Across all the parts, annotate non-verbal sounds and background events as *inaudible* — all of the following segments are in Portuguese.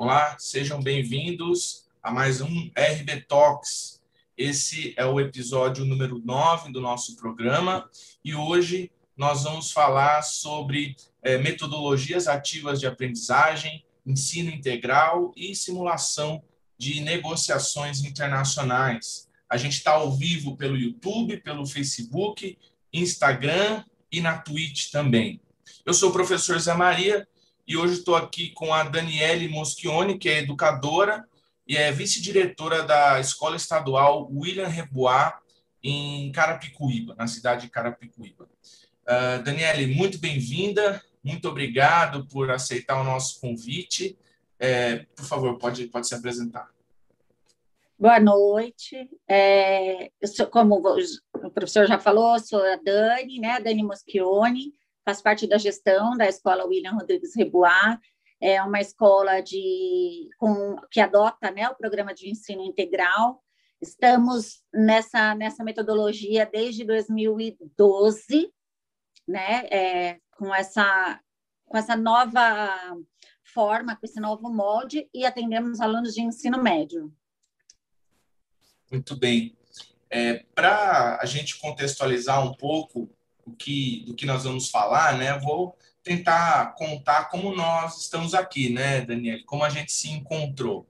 Olá, sejam bem-vindos a mais um RB Talks. Esse é o episódio número 9 do nosso programa e hoje nós vamos falar sobre é, metodologias ativas de aprendizagem, ensino integral e simulação de negociações internacionais. A gente está ao vivo pelo YouTube, pelo Facebook, Instagram e na Twitch também. Eu sou o professor Zé Maria e hoje estou aqui com a Daniele Moschione, que é educadora e é vice-diretora da Escola Estadual William Rebois, em Carapicuíba, na cidade de Carapicuíba. Uh, Daniele, muito bem-vinda, muito obrigado por aceitar o nosso convite. É, por favor, pode, pode se apresentar. Boa noite. É, eu sou, como o professor já falou, sou a Dani, né, Dani Moschione, faz parte da gestão da Escola William Rodrigues Rebois, é uma escola de, com, que adota né, o programa de ensino integral. Estamos nessa, nessa metodologia desde 2012, né, é, com, essa, com essa nova forma, com esse novo molde, e atendemos alunos de ensino médio. Muito bem. É, Para a gente contextualizar um pouco do que, do que nós vamos falar, né? Vou tentar contar como nós estamos aqui, né, Daniele? Como a gente se encontrou.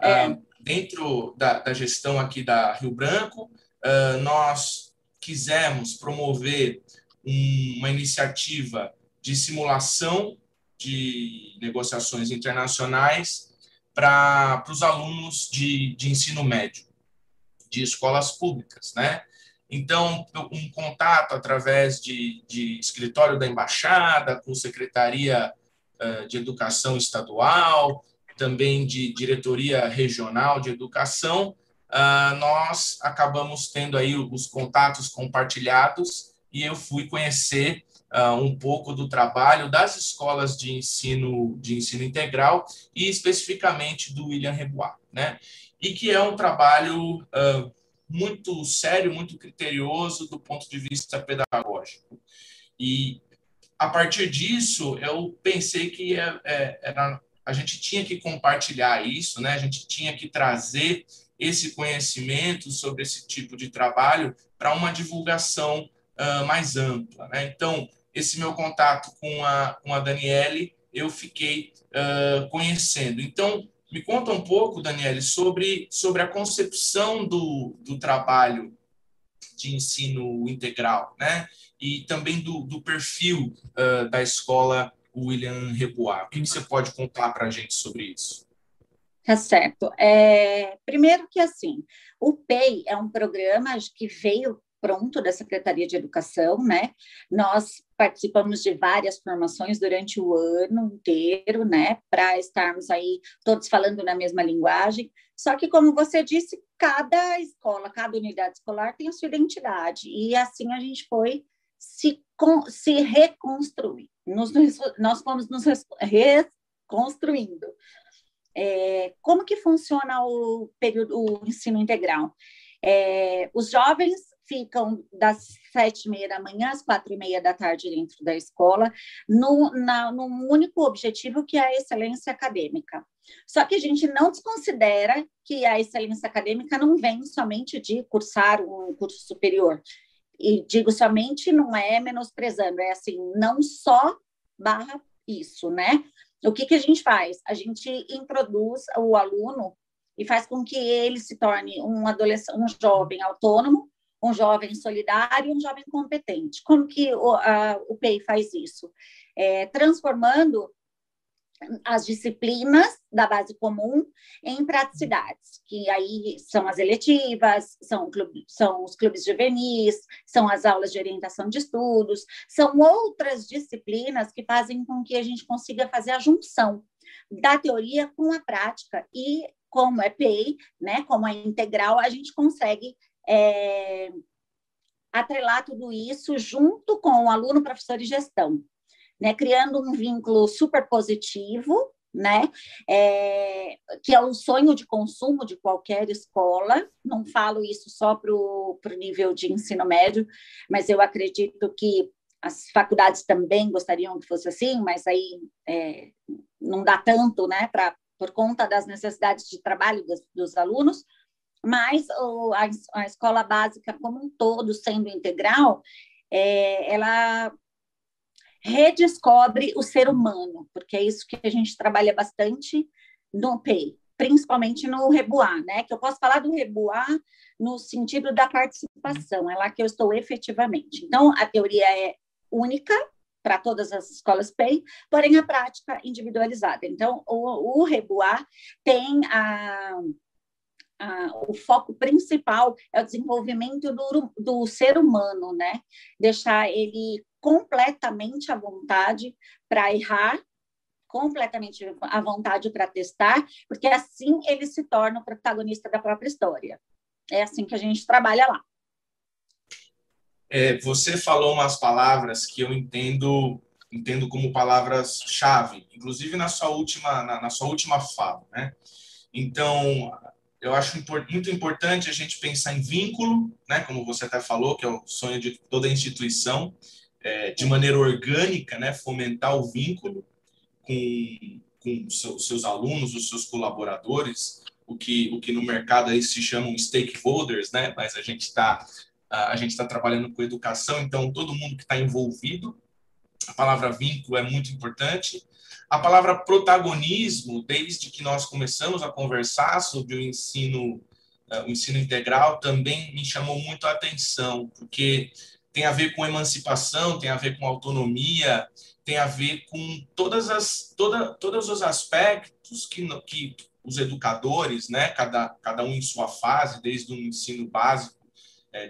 É. Uh, dentro da, da, gestão aqui da Rio Branco, uh, nós quisemos promover um, uma iniciativa de simulação de negociações internacionais para os alunos de, de ensino médio, de escolas públicas, né? Então, um contato através de, de escritório da embaixada, com secretaria uh, de educação estadual, também de diretoria regional de educação, uh, nós acabamos tendo aí os contatos compartilhados e eu fui conhecer uh, um pouco do trabalho das escolas de ensino de ensino integral e especificamente do William Rebois, né? E que é um trabalho uh, muito sério, muito criterioso do ponto de vista pedagógico. E a partir disso, eu pensei que é, é, era, a gente tinha que compartilhar isso, né? A gente tinha que trazer esse conhecimento sobre esse tipo de trabalho para uma divulgação uh, mais ampla, né? Então, esse meu contato com a, com a Daniele, eu fiquei uh, conhecendo. Então, me conta um pouco, Daniele, sobre, sobre a concepção do, do trabalho de ensino integral, né? E também do, do perfil uh, da escola William Rebois. O que você pode contar para a gente sobre isso? Tá certo. É, primeiro que assim, o PEI é um programa que veio pronto da Secretaria de Educação, né? Nós participamos de várias formações durante o ano inteiro, né? Para estarmos aí todos falando na mesma linguagem. Só que, como você disse, cada escola, cada unidade escolar tem a sua identidade. E assim a gente foi se, se reconstruir. Nos, nós fomos nos reconstruindo. É, como que funciona o período, o ensino integral? É, os jovens ficam das sete e meia da manhã às quatro e meia da tarde dentro da escola, no, na, num único objetivo que é a excelência acadêmica. Só que a gente não desconsidera que a excelência acadêmica não vem somente de cursar um curso superior. E digo somente, não é menosprezando, é assim, não só barra isso, né? O que, que a gente faz? A gente introduz o aluno e faz com que ele se torne um adolescente, um jovem autônomo, um jovem solidário um jovem competente. Como que o, a, o PEI faz isso? É, transformando as disciplinas da base comum em praticidades, que aí são as eletivas, são, clube, são os clubes juvenis, são as aulas de orientação de estudos, são outras disciplinas que fazem com que a gente consiga fazer a junção da teoria com a prática e como é PEI, né, como é integral, a gente consegue é, atrelar tudo isso junto com o aluno, professor e gestão, né? Criando um vínculo super positivo, né? É, que é o sonho de consumo de qualquer escola. Não falo isso só para o nível de ensino médio, mas eu acredito que as faculdades também gostariam que fosse assim, mas aí é, não dá tanto, né, para por conta das necessidades de trabalho dos, dos alunos, mas o, a, a, escola básica como um todo, sendo integral, é, ela redescobre o ser humano, porque é isso que a gente trabalha bastante no PEI, principalmente no Reboar, né? Que eu posso falar do Reboar no sentido da participação, é lá que eu estou efetivamente. Então, a teoria é única para todas as escolas PEI, porém a prática individualizada. Então, o, o Reboar tem a o foco principal é o desenvolvimento do, do ser humano, né? Deixar ele completamente à vontade para errar, completamente à vontade para testar, porque assim ele se torna o protagonista da própria história. É assim que a gente trabalha lá. É, você falou umas palavras que eu entendo entendo como palavras-chave, inclusive na sua última na, na sua última fala, né? Então, eu acho muito importante a gente pensar em vínculo, né, como você até falou, que é o sonho de toda instituição, é, de maneira orgânica, né, fomentar o vínculo com, com seus, seus alunos, os seus colaboradores, o que, o que no mercado aí se chamam stakeholders, né, mas a gente está a gente está trabalhando com educação, então todo mundo que está envolvido, a palavra vínculo é muito importante. A palavra protagonismo, desde que nós começamos a conversar sobre o ensino, uh, o ensino integral, também me chamou muito a atenção, porque tem a ver com emancipação, tem a ver com autonomia, tem a ver com todas as, toda, todos os aspectos que, que os educadores, né, cada, cada um em sua fase, desde o ensino básico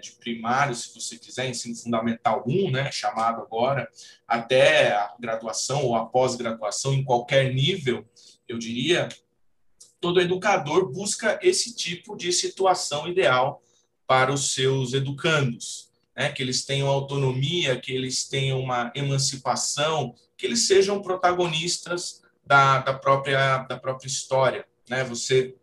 de primário, se você quiser, ensino fundamental 1, né, chamado agora, até a graduação ou a pós-graduação, em qualquer nível, eu diria, todo educador busca esse tipo de situação ideal para os seus educandos, né, que eles tenham autonomia, que eles tenham uma emancipação, que eles sejam protagonistas da, da, própria, da própria história. Né? Você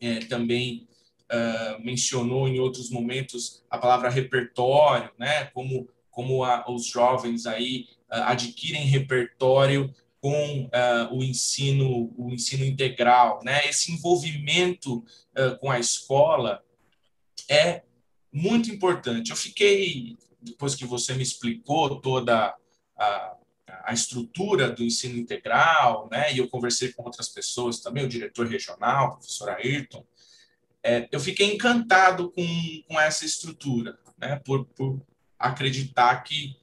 é, também uh, mencionou em outros momentos a palavra repertório, né? Como como a, os jovens aí uh, adquirem repertório com uh, o ensino o ensino integral, né? Esse envolvimento com a escola é muito importante. Eu fiquei depois que você me explicou toda a, a estrutura do ensino integral, né? E eu conversei com outras pessoas também, o diretor regional, o professor Ayrton, é, eu fiquei encantado com, com essa estrutura, né? por, por acreditar que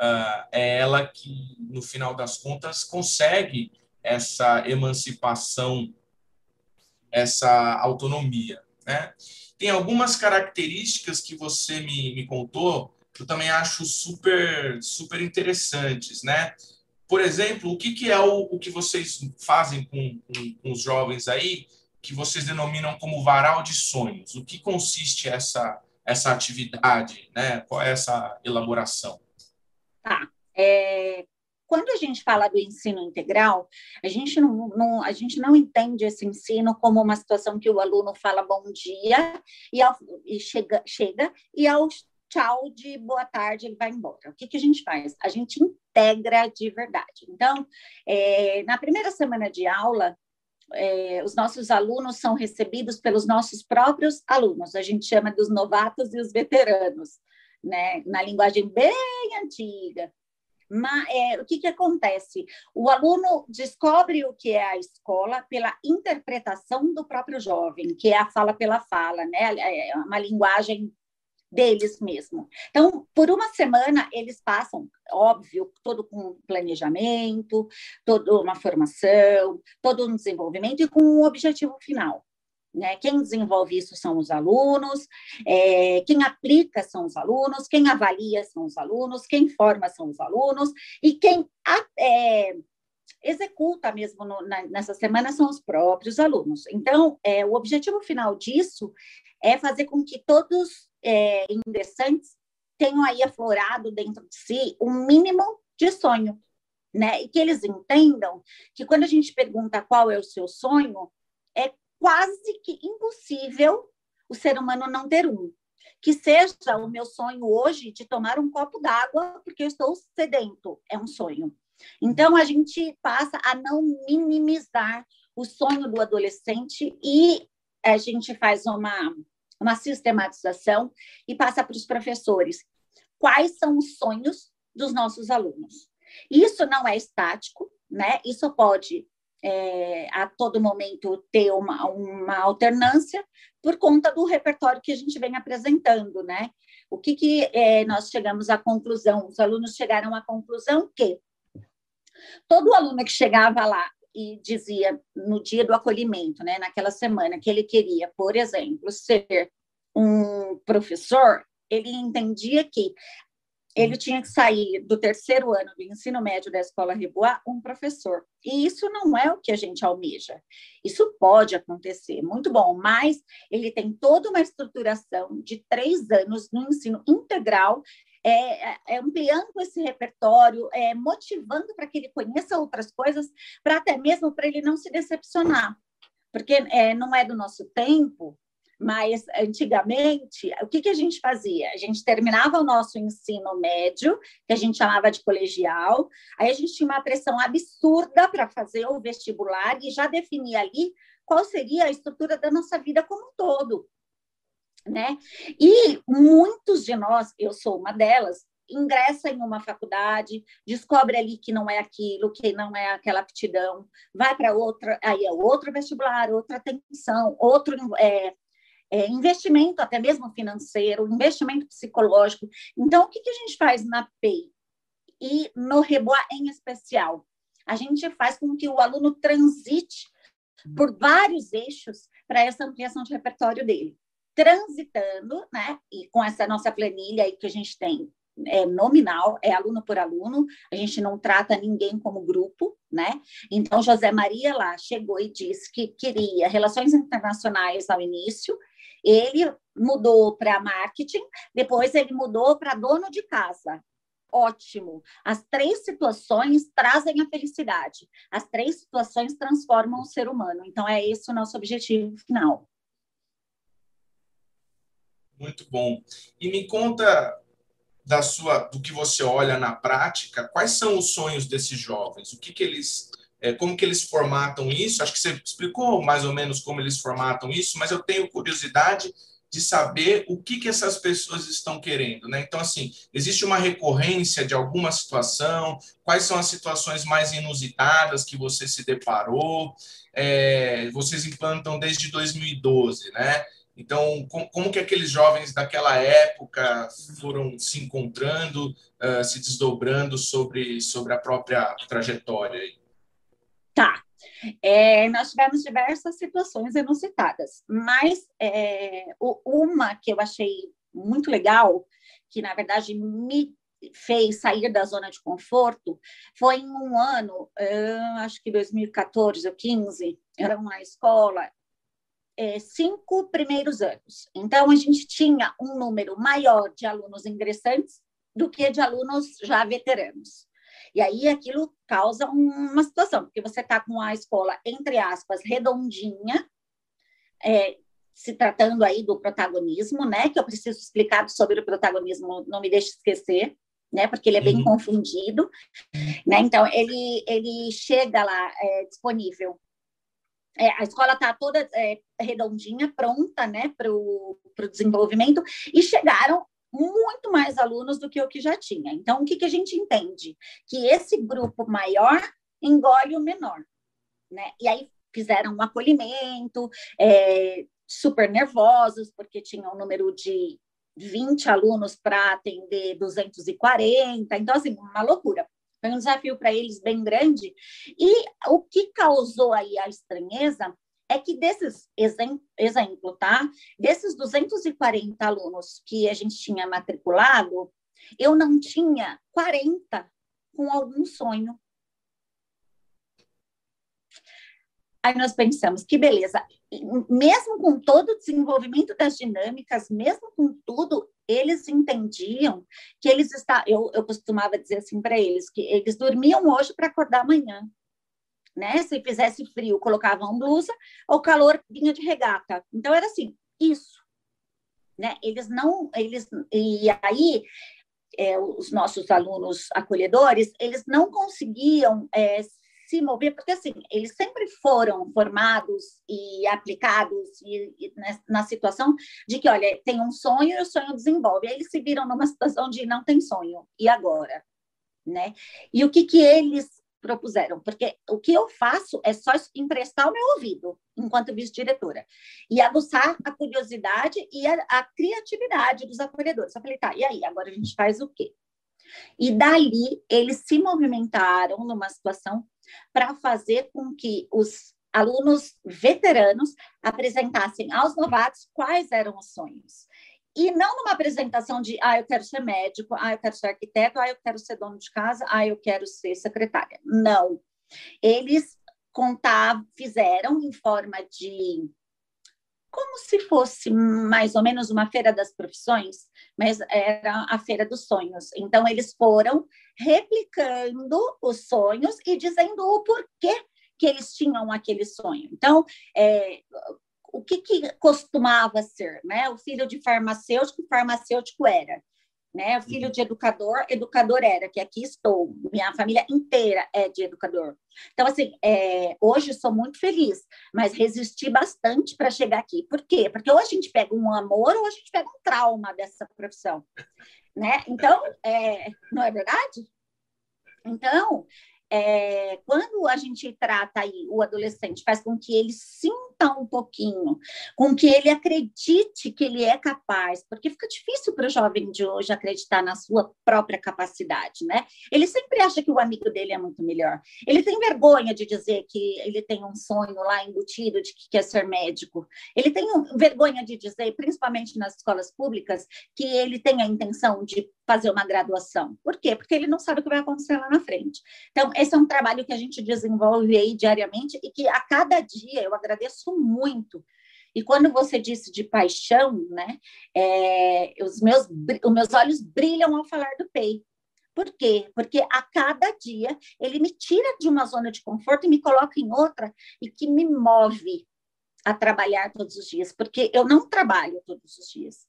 uh, é ela que, no final das contas, consegue essa emancipação, essa autonomia. Né? Tem algumas características que você me, me contou que eu também acho super, super interessantes. Né? Por exemplo, o que, que é o, o que vocês fazem com, com, com os jovens aí que vocês denominam como varal de sonhos. O que consiste essa, essa atividade? Né? Qual é essa elaboração? Tá. É, quando a gente fala do ensino integral, a gente não, não, a gente não entende esse ensino como uma situação que o aluno fala bom dia e, ao, e chega, chega e ao tchau de boa tarde ele vai embora. O que, que a gente faz? A gente integra de verdade. Então, é, na primeira semana de aula, é, os nossos alunos são recebidos pelos nossos próprios alunos, a gente chama dos novatos e os veteranos, né? na linguagem bem antiga. Mas, é, o que, que acontece? O aluno descobre o que é a escola pela interpretação do próprio jovem, que é a fala pela fala, né? É uma linguagem deles mesmo. Então, por uma semana, eles passam, óbvio, todo com planejamento, toda uma formação, todo um desenvolvimento e com um objetivo final. Né? Quem desenvolve isso são os alunos, é, quem aplica são os alunos, quem avalia são os alunos, quem forma são os alunos, e quem é, executa mesmo no, na, nessa semana são os próprios alunos. Então, é, o objetivo final disso é fazer com que todos é, tenham aí aflorado dentro de si um mínimo de sonho, né? E que eles entendam que quando a gente pergunta qual é o seu sonho, é quase que impossível o ser humano não ter um. Que seja o meu sonho hoje de tomar um copo d'água porque eu estou sedento, é um sonho. Então, a gente passa a não minimizar o sonho do adolescente e a gente faz uma, uma sistematização e passa para os professores quais são os sonhos dos nossos alunos. Isso não é estático, né? Isso pode é, a todo momento ter uma, uma alternância por conta do repertório que a gente vem apresentando, né? O que, que é, nós chegamos à conclusão? Os alunos chegaram à conclusão que todo aluno que chegava lá e dizia no dia do acolhimento, né, naquela semana, que ele queria, por exemplo, ser um professor, ele entendia que ele uhum. tinha que sair do terceiro ano do ensino médio da escola Rebois um professor. E isso não é o que a gente almeja. Isso pode acontecer, muito bom, mas ele tem toda uma estruturação de três anos no ensino integral, é, é, é ampliando esse repertório, é, motivando para que ele conheça outras coisas, para até mesmo para ele não se decepcionar. Porque é, não é do nosso tempo mas antigamente, o que, que a gente fazia? A gente terminava o nosso ensino médio, que a gente chamava de colegial, aí a gente tinha uma pressão absurda para fazer o vestibular e já definia ali qual seria a estrutura da nossa vida como um todo. Né? E muitos de nós, eu sou uma delas, ingressa em uma faculdade, descobre ali que não é aquilo, que não é aquela aptidão, vai para outra, aí é outro vestibular, outra atenção, outro é, é, investimento até mesmo financeiro, investimento psicológico. Então, o que, que a gente faz na PEI e no Reboa em especial? A gente faz com que o aluno transite por vários eixos para essa ampliação de repertório dele. Transitando, né, e com essa nossa planilha aí que a gente tem, é nominal, é aluno por aluno, a gente não trata ninguém como grupo, né? Então, José Maria lá chegou e disse que queria relações internacionais ao início, ele mudou para marketing, depois ele mudou para dono de casa. Ótimo. As três situações trazem a felicidade. As três situações transformam o ser humano. Então, é esse o nosso objetivo final. Muito bom. E me conta da sua, do que você olha na prática, quais são os sonhos desses jovens? O que, que eles é, como que eles formatam isso. Acho que você explicou mais ou menos como eles formatam isso, mas eu tenho curiosidade de saber o que, que essas pessoas estão querendo. Né? Então, assim, existe uma recorrência de alguma situação? Quais são as situações mais inusitadas que você se deparou? É, vocês implantam desde 2012, né? Então, como, como, que aqueles jovens daquela época foram se encontrando, uh, se desdobrando sobre, sobre a própria trajetória? Tá. É, nós tivemos diversas situações inusitadas, mas é, uma que eu achei muito legal, que na verdade me fez sair da zona de conforto, foi em um ano, acho que 2014 ou 15, era uma escola, é, cinco primeiros anos. Então, a gente tinha um número maior de alunos ingressantes do que de alunos já veteranos. E aí aquilo causa uma situação, porque você está com a escola, entre aspas, redondinha, é, se tratando aí do protagonismo, né? Que eu preciso explicar sobre o protagonismo, não me deixe esquecer, né? Porque ele é bem uhum. confundido, né? Então ele ele chega lá é, disponível. É, a escola está toda é, redondinha, pronta, né, para o desenvolvimento, e chegaram muito mais alunos do que o que já tinha. Então, o que, que a gente entende? Que esse grupo maior engole o menor. Né? E aí fizeram um acolhimento, é, super nervosos, porque tinha um número de 20 alunos para atender 240. Então, assim, uma loucura. Foi um desafio para eles bem grande. E o que causou aí a estranheza é que desses exemplo, tá? Desses 240 alunos que a gente tinha matriculado, eu não tinha 40 com algum sonho. Aí nós pensamos, que beleza, mesmo com todo o desenvolvimento das dinâmicas, mesmo com tudo, eles entendiam que eles estavam. Eu, eu costumava dizer assim para eles, que eles dormiam hoje para acordar amanhã né? Se fizesse frio, colocavam blusa, ou calor vinha de regata. Então era assim, isso, né? Eles não, eles e aí é, os nossos alunos acolhedores, eles não conseguiam é, se mover, porque assim, eles sempre foram formados e aplicados e, e na situação de que, olha, tem um sonho e o sonho desenvolve. Aí eles se viram numa situação de não tem sonho, e agora? Né? E o que, que eles propuseram? Porque o que eu faço é só emprestar o meu ouvido, enquanto vice-diretora, e aguçar a curiosidade e a, a criatividade dos acolhedores. Eu falei, tá, e aí, agora a gente faz o quê? E dali eles se movimentaram numa situação para fazer com que os alunos veteranos apresentassem aos novatos quais eram os sonhos. E não numa apresentação de, ah, eu quero ser médico, ah, eu quero ser arquiteto, ah, eu quero ser dono de casa, ah, eu quero ser secretária. Não. Eles contavam, fizeram em forma de como se fosse mais ou menos uma feira das profissões, mas era a feira dos sonhos. Então, eles foram replicando os sonhos e dizendo o porquê que eles tinham aquele sonho. Então, é, o que, que costumava ser, né? O filho de farmacêutico, farmacêutico era né? Filho de educador, educador era, que aqui estou, minha família inteira é de educador. Então, assim, é, hoje sou muito feliz, mas resisti bastante para chegar aqui. Por quê? Porque ou a gente pega um amor ou a gente pega um trauma dessa profissão, né? Então, é, não é verdade? Então, é, quando a gente trata aí o adolescente, faz com que ele sinta um pouquinho, com que ele acredite que ele é capaz, porque fica difícil para o jovem de hoje acreditar na sua própria capacidade, né? Ele sempre acha que o amigo dele é muito melhor. Ele tem vergonha de dizer que ele tem um sonho lá embutido de que quer ser médico. Ele tem vergonha de dizer, principalmente nas escolas públicas, que ele tem a intenção de fazer uma graduação. Por quê? Porque ele não sabe o que vai acontecer lá na frente. Então, esse é um trabalho que a gente desenvolve aí diariamente e que a cada dia eu agradeço muito. E quando você disse de paixão, né, é, os, meus, os meus olhos brilham ao falar do PEI. Por quê? Porque a cada dia ele me tira de uma zona de conforto e me coloca em outra e que me move a trabalhar todos os dias, porque eu não trabalho todos os dias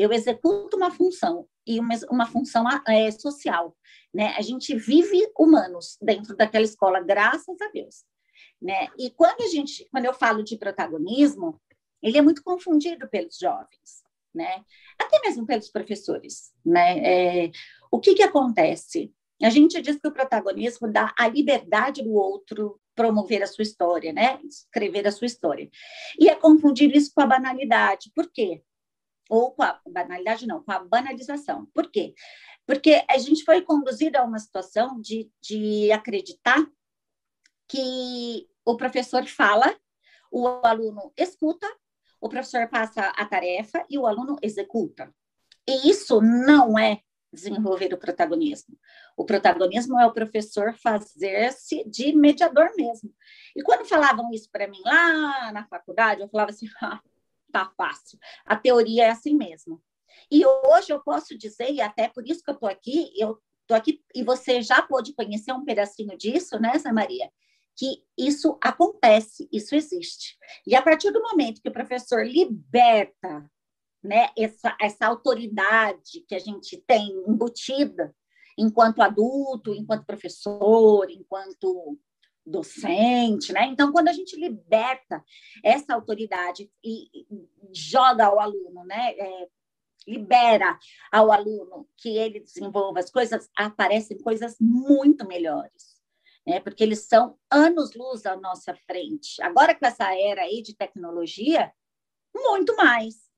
eu executo uma função e uma, uma função é, social, né? A gente vive humanos dentro daquela escola, graças a Deus, né? E quando a gente, quando eu falo de protagonismo, ele é muito confundido pelos jovens, né? Até mesmo pelos professores, né? É, o que que acontece? A gente diz que o protagonismo dá a liberdade do outro promover a sua história, né? Escrever a sua história. E é confundir isso com a banalidade. Por quê? Ou com a banalidade, não, com a banalização. Por quê? Porque a gente foi conduzido a uma situação de, de acreditar que o professor fala, o aluno escuta, o professor passa a tarefa e o aluno executa. E isso não é desenvolver o protagonismo. O protagonismo é o professor fazer-se de mediador mesmo. E quando falavam isso para mim lá na faculdade, eu falava assim: *laughs* ah, tá fácil. A teoria é assim mesmo. E hoje eu posso dizer, e até por isso que eu estou aqui, eu estou aqui, e você já pôde conhecer um pedacinho disso, né, Zé Maria? Que isso acontece, isso existe. E a partir do momento que o professor liberta né, essa, essa autoridade que a gente tem embutida enquanto adulto, enquanto professor, enquanto docente, né? Então, quando a gente liberta essa autoridade e joga ao aluno, né? É, libera ao aluno que ele desenvolva as coisas, aparecem coisas muito melhores, né? Porque eles são anos-luz à nossa frente. Agora, com essa era aí de tecnologia, muito mais.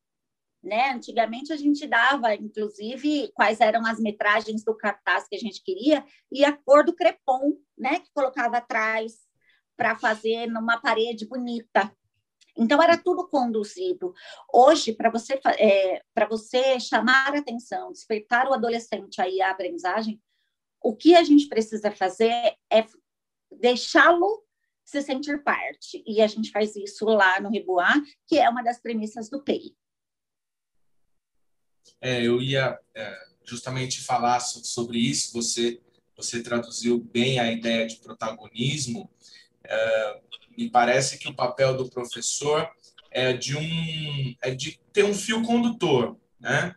Né? Antigamente a gente dava, inclusive, quais eram as metragens do cartaz que a gente queria e a cor do crepom, né? Que colocava atrás para fazer numa parede bonita. Então era tudo conduzido. Hoje, para você é, para você chamar a atenção, despertar o adolescente aí à aprendizagem, o que a gente precisa fazer é deixá-lo se sentir parte. E a gente faz isso lá no Riboá, que é uma das premissas do PEI. É, eu ia é, justamente falar sobre isso. Você você traduziu bem a ideia de protagonismo. É, me parece que o papel do professor é de um é de ter um fio condutor, né?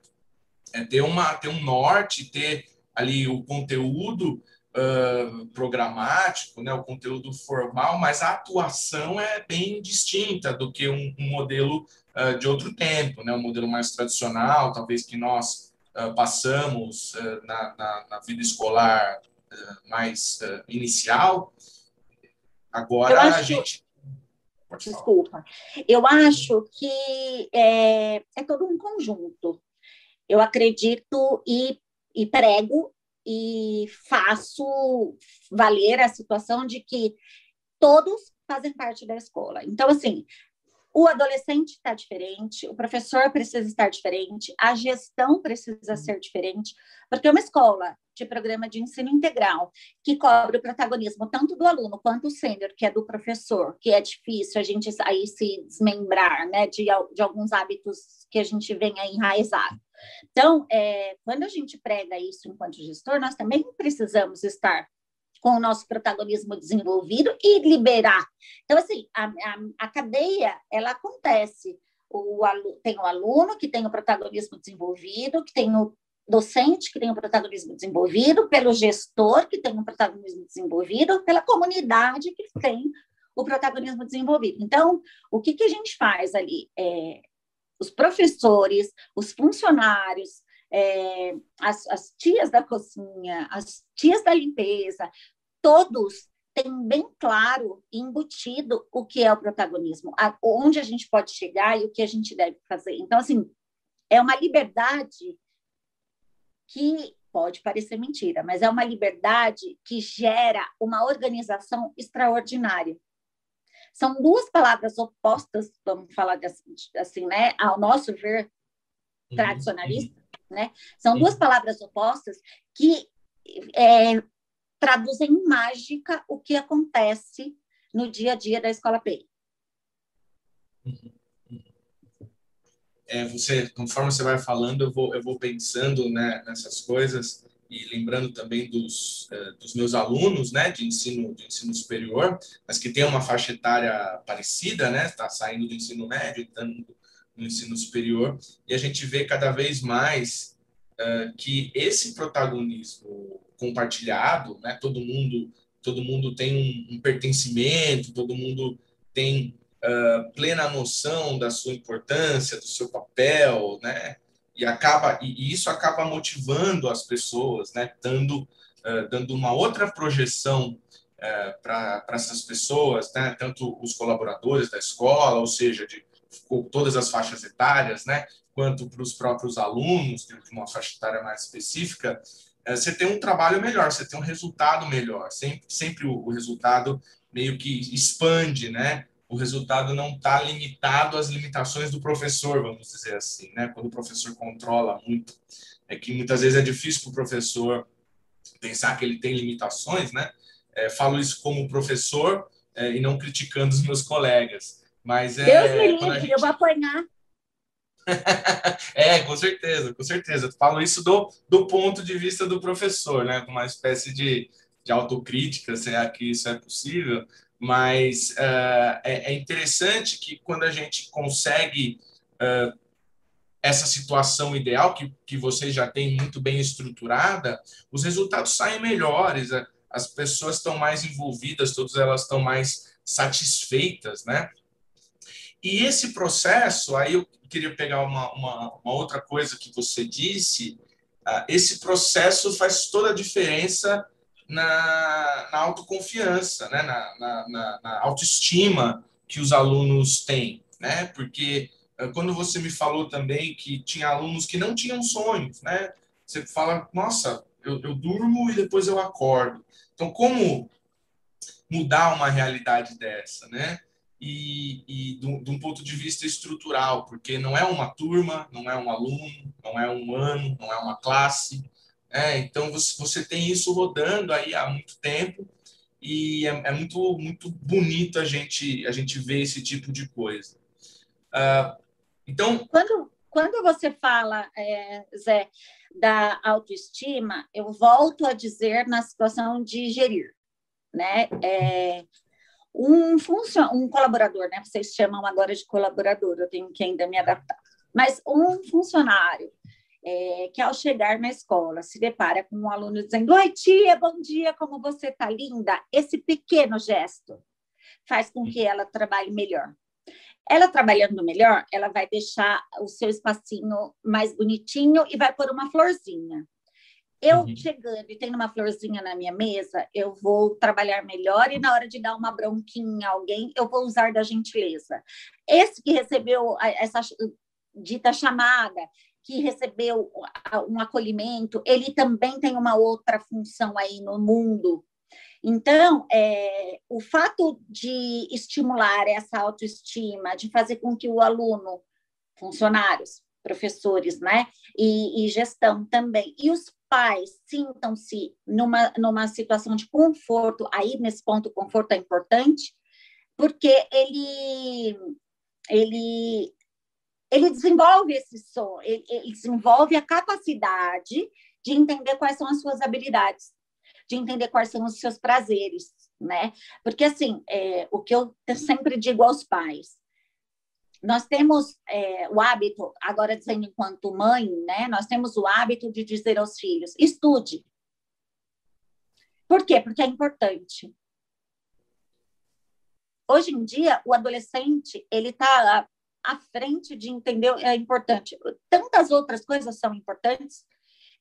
é ter, uma, ter um norte, ter ali o conteúdo uh, programático, né, o conteúdo formal, mas a atuação é bem distinta do que um, um modelo uh, de outro tempo, né, um modelo mais tradicional, talvez que nós uh, passamos na, na, na, vida escolar mais inicial. Agora a gente Desculpa. Eu acho que é, é todo um conjunto. Eu acredito e, e prego e faço valer a situação de que todos fazem parte da escola. Então, assim, o adolescente está diferente, o professor precisa estar diferente, a gestão precisa uhum. ser diferente, porque uma escola de programa de ensino integral que cobre o protagonismo tanto do aluno quanto do sênior, que é do professor, que é difícil a gente aí se desmembrar, né, de, de alguns hábitos que a gente vem aí enraizado. Então, é, quando a gente prega isso enquanto gestor, nós também precisamos estar com o nosso protagonismo desenvolvido e liberar. Então, assim, a, a, a cadeia, ela acontece. O, tem o aluno que tem o protagonismo desenvolvido, que tem o docente que tem o protagonismo desenvolvido, pelo gestor que tem o protagonismo desenvolvido, pela comunidade que tem o protagonismo desenvolvido. Então, o que, que a gente faz ali? É, os professores, os funcionários, é, as, as tias da cozinha, as tias da limpeza, todos têm bem claro, embutido o que é o protagonismo, a, onde a gente pode chegar e o que a gente deve fazer. Então, assim, é uma liberdade que pode parecer mentira, mas é uma liberdade que gera uma organização extraordinária. São duas palavras opostas, vamos falar assim, né, ao nosso ver uhum, tradicionalista. Né? São duas palavras opostas que é, traduzem em mágica o que acontece no dia a dia da escola PEI. Uhum é, você, conforme você vai falando, eu vou, eu vou pensando né, nessas coisas e lembrando também dos, é, dos meus alunos, né, de ensino, de ensino superior, mas que tem uma faixa etária parecida, né, está saindo do ensino médio, estando no ensino superior, e a gente vê cada vez mais uh, que esse protagonismo compartilhado, né, todo mundo, todo mundo tem um, um pertencimento, todo mundo tem uh, plena noção da sua importância, do seu papel, né? E acaba e, isso acaba motivando as pessoas, né? Dando uh, dando uma outra projeção para essas pessoas, né? Tanto os colaboradores da escola, ou seja, de todas as faixas etárias, né? Quanto para os próprios alunos, de uma faixa etária mais específica, você tem um trabalho melhor, você tem um resultado melhor. Sempre, sempre o, o resultado meio que expande, né? o resultado não está limitado às limitações do professor, vamos dizer assim, né? Quando o professor controla muito, é que muitas vezes é difícil para o professor pensar que ele tem limitações, né? É, falo isso como professor é, e não criticando os meus colegas, mas é. Deus me livre, gente... eu vou apanhar. *laughs* é, com certeza, com certeza. Falo isso do, do ponto de vista do professor, né? Com uma espécie de, de autocrítica, será que isso é possível? mas uh, é, é, interessante que quando a gente consegue uh, essa situação ideal, que, que você já tem muito bem estruturada, os resultados saem melhores, as pessoas estão mais envolvidas, todas elas estão mais satisfeitas, né? E esse processo, aí eu queria pegar uma, uma, uma outra coisa que você disse, uh, esse processo faz toda a diferença na, na autoconfiança, né? Na, na, na, autoestima que os alunos têm, né? Porque eh, quando você me falou também que tinha alunos que não tinham sonhos, né? Você fala, nossa, eu, eu durmo e depois eu acordo. Então, como mudar uma realidade dessa, né? E, e de um ponto de vista estrutural, porque não é uma turma, não é um aluno, não é um ano, não é uma classe, é, então você, você tem isso rodando aí há muito tempo e é, é, muito muito bonito a gente a gente ver esse tipo de coisa. Uh, então quando quando você fala é, Zé da autoestima, eu volto a dizer na situação de gerir, né? É, um funcion... um colaborador, né? Vocês chamam agora de colaborador, eu tenho que ainda me adaptar. Mas um funcionário é, que ao chegar na escola se depara com um aluno dizendo: Oi, tia, bom dia, como você está linda? Esse pequeno gesto faz com que ela trabalhe melhor. Ela trabalhando melhor, ela vai deixar o seu espacinho mais bonitinho e vai pôr uma florzinha. Eu uhum. chegando e tendo uma florzinha na minha mesa, eu vou trabalhar melhor e na hora de dar uma bronquinha a alguém, eu vou usar da gentileza. Esse que recebeu essa dita chamada, que recebeu um acolhimento, ele também tem uma outra função aí no mundo. Então, é, o fato de estimular essa autoestima, de fazer com que o aluno, funcionários, professores, né, e, e gestão também, e os pais sintam-se numa, numa situação de conforto, aí nesse ponto conforto é importante, porque ele, ele ele desenvolve esse som, ele, ele desenvolve a capacidade de entender quais são as suas habilidades, de entender quais são os seus prazeres, né? Porque, assim, é, o que eu sempre digo aos pais, nós temos é, o hábito, agora dizendo enquanto mãe, né? Nós temos o hábito de dizer aos filhos, estude. Por quê? Porque é importante. Hoje em dia, o adolescente, ele está à frente de entender é importante. Tantas outras coisas são importantes.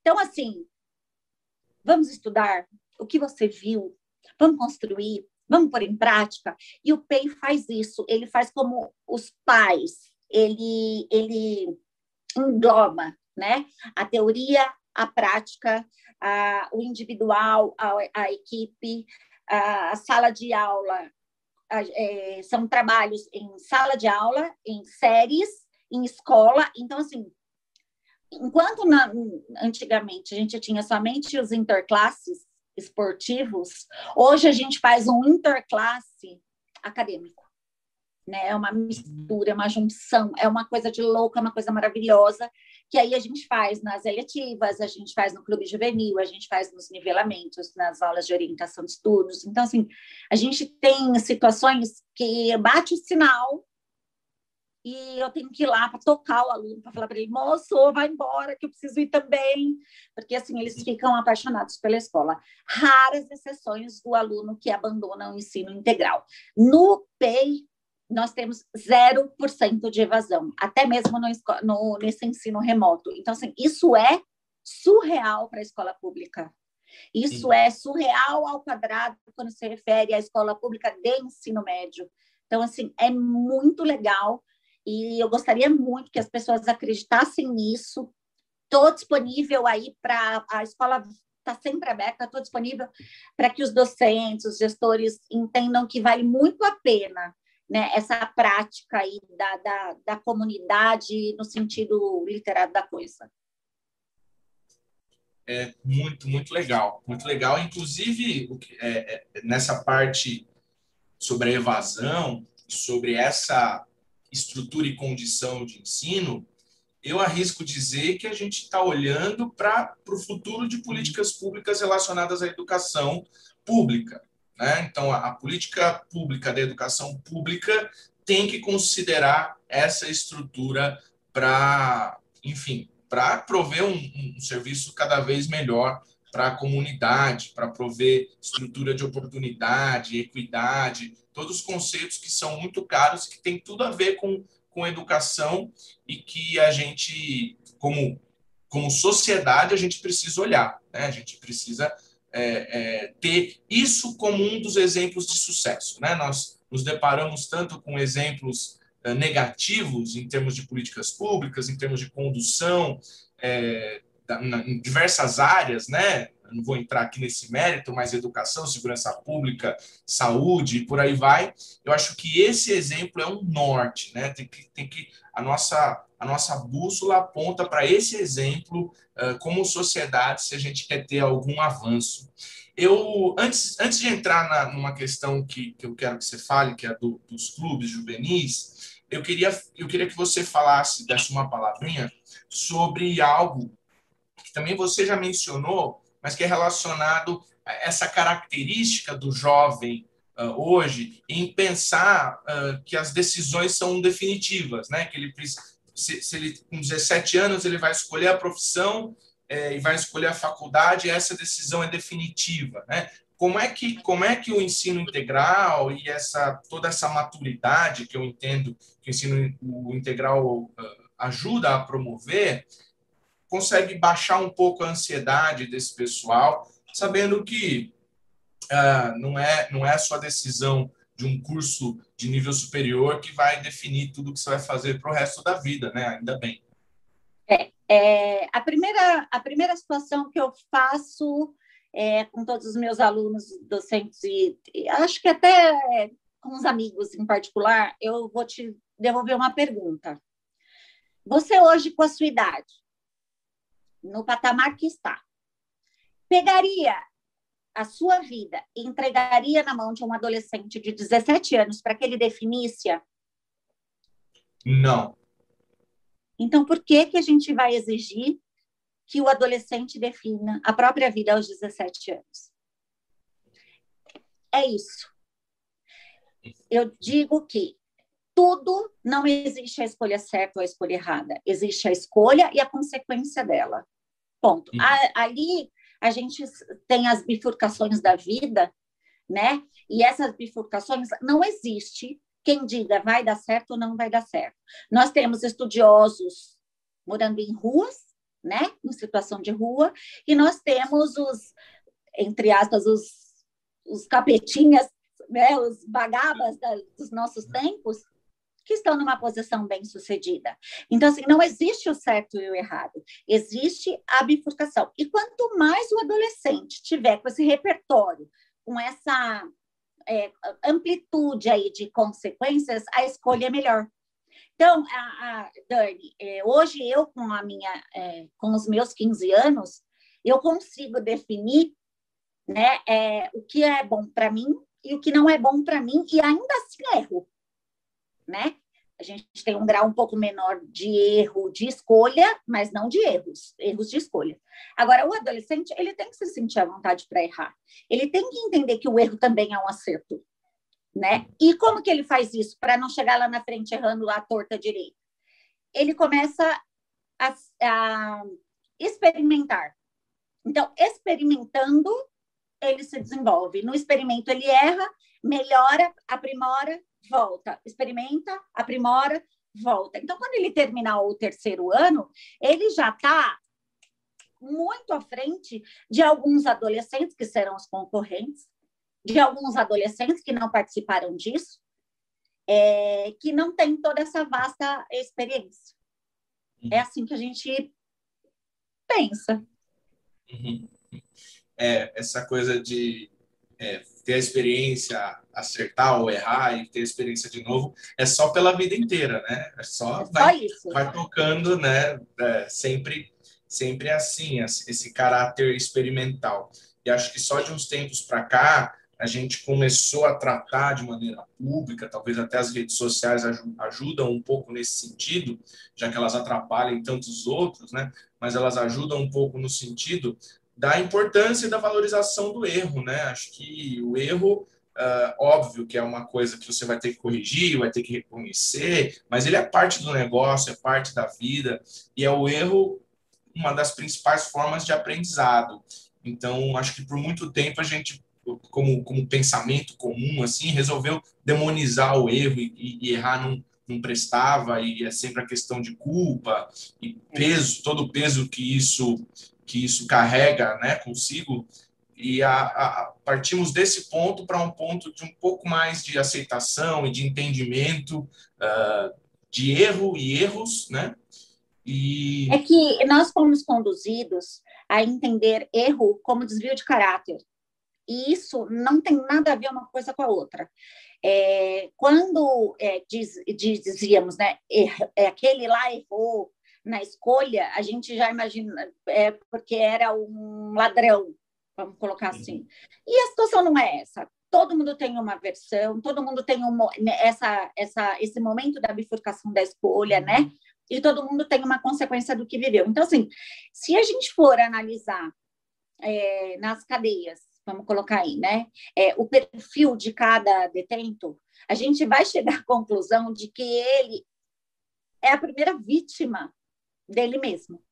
Então, assim, vamos estudar o que você viu, vamos construir, vamos pôr em prática. E o PEI faz isso, ele faz como os pais, ele, ele engloba né? a teoria, a prática, a, o individual, a, a equipe, a, a sala de aula, é, são trabalhos em sala de aula, em séries, em escola. Então, assim, enquanto na, antigamente a gente tinha somente os interclasses esportivos, hoje a gente faz um interclasse acadêmico. Né? É uma mistura, é uma junção, é uma coisa de louca, é uma coisa maravilhosa que aí a gente faz nas eletivas, a gente faz no clube juvenil, a gente faz nos nivelamentos, nas aulas de orientação de estudos. Então, assim, a gente tem situações que bate o sinal e eu tenho que ir lá para tocar o aluno, para falar para ele, moço, vai embora, que eu preciso ir também, porque assim eles ficam apaixonados pela escola. Raras exceções do aluno que abandona o ensino integral. No PEI, nós temos 0% de evasão, até mesmo no, no, nesse ensino remoto. Então, assim, isso é surreal para a escola pública. Isso Sim. é surreal ao quadrado quando se refere à escola pública de ensino médio. Então, assim, é muito legal e eu gostaria muito que as pessoas acreditassem nisso. Estou disponível aí para a escola está sempre aberta, estou disponível para que os docentes, os gestores entendam que vale muito a pena né, essa prática aí da, da, da comunidade no sentido literário da coisa. É muito, muito legal, muito legal. Inclusive, é, é, nessa parte sobre a evasão, sobre essa estrutura e condição de ensino, eu arrisco dizer que a gente está olhando para o futuro de políticas públicas relacionadas à educação pública. Né? Então, a, a política pública da educação pública tem que considerar essa estrutura para, enfim, para prover um, um, serviço cada vez melhor para a comunidade, para prover estrutura de oportunidade, equidade, todos os conceitos que são muito caros, que tem tudo a ver com, com educação e que a gente, como, como sociedade, a gente precisa olhar, né? a gente precisa é, é, ter isso como um dos exemplos de sucesso. Né? Nós nos deparamos tanto com exemplos é, negativos em termos de políticas públicas, em termos de condução, é, em diversas áreas, né? não vou entrar aqui nesse mérito, mas educação, segurança pública, saúde e por aí vai. Eu acho que esse exemplo é um norte, né? Tem que, tem que a nossa a nossa bússola aponta para esse exemplo uh, como sociedade se a gente quer ter algum avanço. Eu antes antes de entrar na, numa questão que, que eu quero que você fale, que é do, dos clubes juvenis, eu queria eu queria que você falasse, desse uma palavrinha sobre algo também você já mencionou, mas que é relacionado a essa característica do jovem uh, hoje em pensar uh, que as decisões são definitivas, né? Que ele se, se ele com 17 anos ele vai escolher a profissão é, e vai escolher a faculdade, essa decisão é definitiva, né? Como é que como é que o ensino integral e essa toda essa maturidade que eu entendo que o ensino o integral uh, ajuda a promover consegue baixar um pouco a ansiedade desse pessoal, sabendo que uh, não é não é a sua decisão de um curso de nível superior que vai definir tudo que você vai fazer para o resto da vida, né? Ainda bem. É, é, a, primeira, a primeira situação que eu faço é, com todos os meus alunos docentes, e, e acho que até com os amigos em particular, eu vou te devolver uma pergunta. Você hoje, com a sua idade, no patamar que está, pegaria a sua vida e entregaria na mão de um adolescente de 17 anos para que ele definisse? Não. Então, por que, que a gente vai exigir que o adolescente defina a própria vida aos 17 anos? É isso. Eu digo que tudo não existe a escolha certa ou a escolha errada. Existe a escolha e a consequência dela. Ponto. Uhum. Ali a gente tem as bifurcações da vida, né? E essas bifurcações não existe quem diga vai dar certo ou não vai dar certo. Nós temos estudiosos morando em ruas, né? Em situação de rua, e nós temos os, entre aspas, os, os capetinhas, né? Os bagabas da, dos nossos tempos, que estão numa posição bem sucedida. Então, assim, não existe o certo e o errado, existe a bifurcação. E quanto mais o adolescente tiver com esse repertório, com essa é, amplitude aí de consequências, a escolha é melhor. Então, a, a Dani, é, hoje eu com a minha, é, com os meus 15 anos, eu consigo definir, né, é, o que é bom para mim e o que não é bom para mim e ainda assim erro né? A gente tem um grau um pouco menor de erro de escolha, mas não de erros, erros de escolha. Agora, o adolescente, ele tem que se sentir à vontade para errar. Ele tem que entender que o erro também é um acerto, né? E como que ele faz isso para não chegar lá na frente errando a torta direita? Ele começa a, a experimentar. Então, experimentando, ele se desenvolve. No experimento, ele erra, melhora, aprimora, volta, experimenta, aprimora, volta. Então, quando ele terminar o terceiro ano, ele já está muito à frente de alguns adolescentes que serão os concorrentes, de alguns adolescentes que não participaram disso, é, que não tem toda essa vasta experiência. Uhum. É assim que a gente pensa. Uhum. É, essa coisa de é, ter a experiência, acertar ou errar e ter a experiência de novo, é só pela vida inteira, né? É só, é vai, só vai tocando, né? É, sempre, sempre assim, esse caráter experimental. E acho que só de uns tempos para cá, a gente começou a tratar de maneira pública, talvez até as redes sociais ajudam um pouco nesse sentido, já que elas atrapalham tantos outros, né? Mas elas ajudam um pouco no sentido da importância e da valorização do erro, né? Acho que o erro, uh, óbvio que é uma coisa que você vai ter que corrigir, vai ter que reconhecer, mas ele é parte do negócio, é parte da vida, e é o erro uma das principais formas de aprendizado. Então, acho que por muito tempo a gente, como, como pensamento comum, assim, resolveu demonizar o erro e, e errar não, não prestava, e é sempre a questão de culpa e peso, todo o peso que isso que isso carrega né, consigo, e a, a, partimos desse ponto para um ponto de um pouco mais de aceitação e de entendimento uh, de erro e erros, né? E... É que nós fomos conduzidos a entender erro como desvio de caráter. E isso não tem nada a ver uma coisa com a outra. É, quando é, diz, diz, dizíamos, né, é, aquele lá errou, na escolha, a gente já imagina, é porque era um ladrão, vamos colocar uhum. assim. E a situação não é essa. Todo mundo tem uma versão, todo mundo tem um, né, essa, essa, esse momento da bifurcação da escolha, né? Uhum. E todo mundo tem uma consequência do que viveu. Então, assim, se a gente for analisar é, nas cadeias, vamos colocar aí, né? É, o perfil de cada detento, a gente vai chegar à conclusão de que ele é a primeira vítima dele mesmo.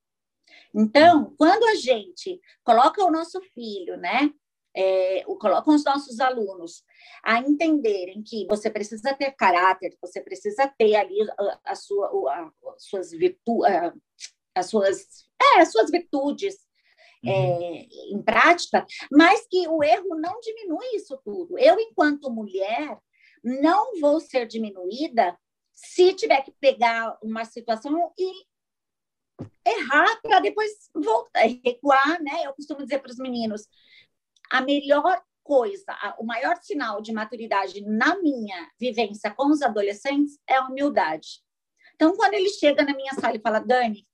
Então, quando a gente coloca o nosso filho, né, é, coloca os nossos alunos a entenderem que você precisa ter caráter, você precisa ter ali a, a sua, a, as suas virtudes, as suas, é, as suas virtudes uhum. é, em prática, mas que o erro não diminui isso tudo. Eu, enquanto mulher, não vou ser diminuída se tiver que pegar uma situação e errar para depois voltar, recuar, né? Eu costumo dizer para os meninos, a melhor coisa, o maior sinal de maturidade na minha vivência com os adolescentes é a humildade. Então, quando ele chega na minha sala e fala, Dani,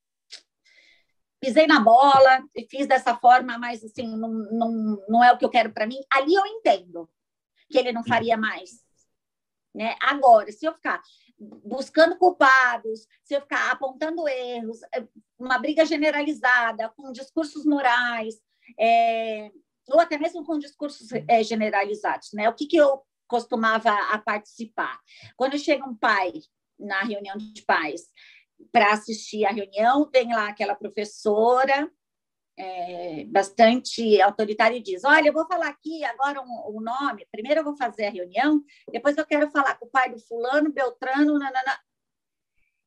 pisei na bola e fiz dessa forma, mas assim, não, não, não é o que eu quero para mim, ali eu entendo que ele não faria mais. Né? Agora, se eu ficar buscando culpados, se ficar apontando erros, é, uma briga generalizada, com discursos morais, é, ou até mesmo com discursos é, generalizados, né? O que, que eu costumava a participar? Quando chega um pai na reunião de pais para assistir a reunião, tem lá aquela professora é, bastante autoritária e diz: Olha, eu vou falar aqui agora o um, um nome. Primeiro eu vou fazer a reunião, depois eu quero falar com o pai do fulano, Beltrano, nanana.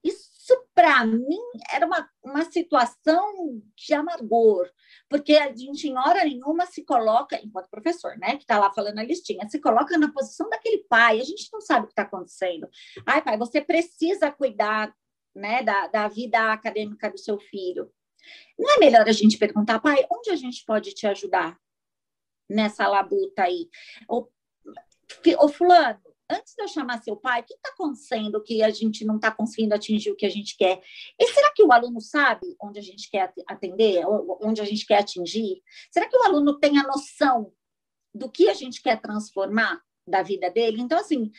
Isso, para mim, era uma, uma situação de amargor, porque a gente, em hora nenhuma, se coloca, enquanto professor, né, que está lá falando a listinha, se coloca na posição daquele pai, a gente não sabe o que está acontecendo. Ai, pai, você precisa cuidar né, da, da vida acadêmica do seu filho. Não é melhor a gente perguntar, pai, onde a gente pode te ajudar nessa labuta aí? Ou, ou fulano, antes de eu chamar seu pai, o que está acontecendo que a gente não está conseguindo atingir o que a gente quer? E será que o aluno sabe onde a gente quer atender, onde a gente quer atingir? Será que o aluno tem a noção do que a gente quer transformar da vida dele? Então, assim,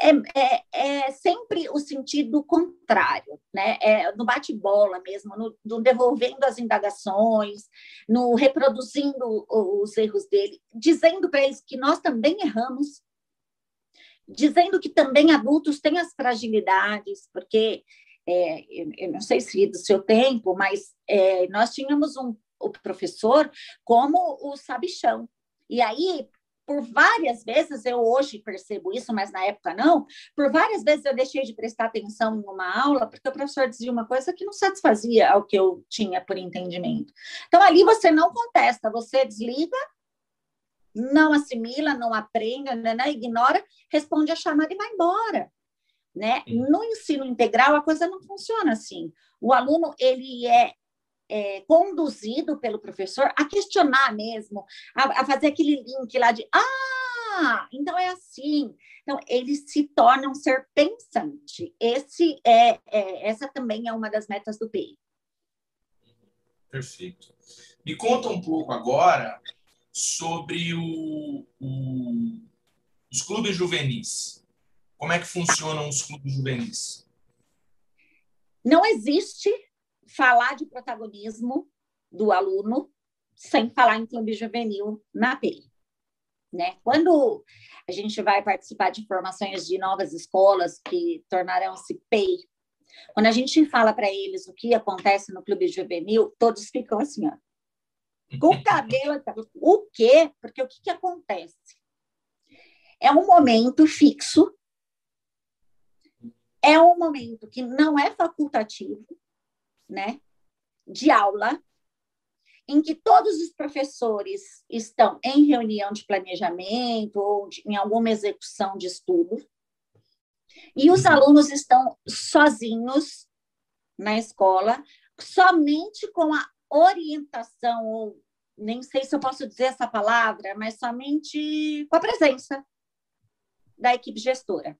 é, é, é, sempre o sentido contrário, né? É no bate-bola mesmo, no, no, devolvendo as indagações, no reproduzindo os erros dele, dizendo para eles que nós também erramos, dizendo que também adultos têm as fragilidades, porque é, eu não sei se do seu tempo, mas é, nós tínhamos um o professor como o sabichão. E aí, por várias vezes, eu hoje percebo isso, mas na época não, por várias vezes eu deixei de prestar atenção em uma aula, porque o professor dizia uma coisa que não satisfazia ao que eu tinha por entendimento. Então, ali você não contesta, você desliga, não assimila, não aprende, né, né, ignora, responde a chamada e vai embora. Né? No ensino integral, a coisa não funciona assim. O aluno, ele é é, conduzido pelo professor a questionar mesmo, a, a, fazer aquele link lá de ah, então é assim. Então ele se torna um ser pensante. Esse é, é essa também é uma das metas do PI. Perfeito. Me conta um pouco agora sobre o, o, os clubes juvenis. Como é que funcionam os clubes juvenis? Não existe falar de protagonismo do aluno sem falar em clube juvenil na PEI. Né? Quando a gente vai participar de formações de novas escolas que tornarão-se PEI, quando a gente fala para eles o que acontece no clube juvenil, todos ficam assim, ó, com o cabelo. O quê? Porque o que, que acontece? É um momento fixo, é um momento que não é facultativo, né, de aula, em que todos os professores estão em reunião de planejamento ou de, em alguma execução de estudo, e os alunos estão sozinhos na escola, somente com a orientação, ou nem sei se eu posso dizer essa palavra, mas somente com a presença da equipe gestora.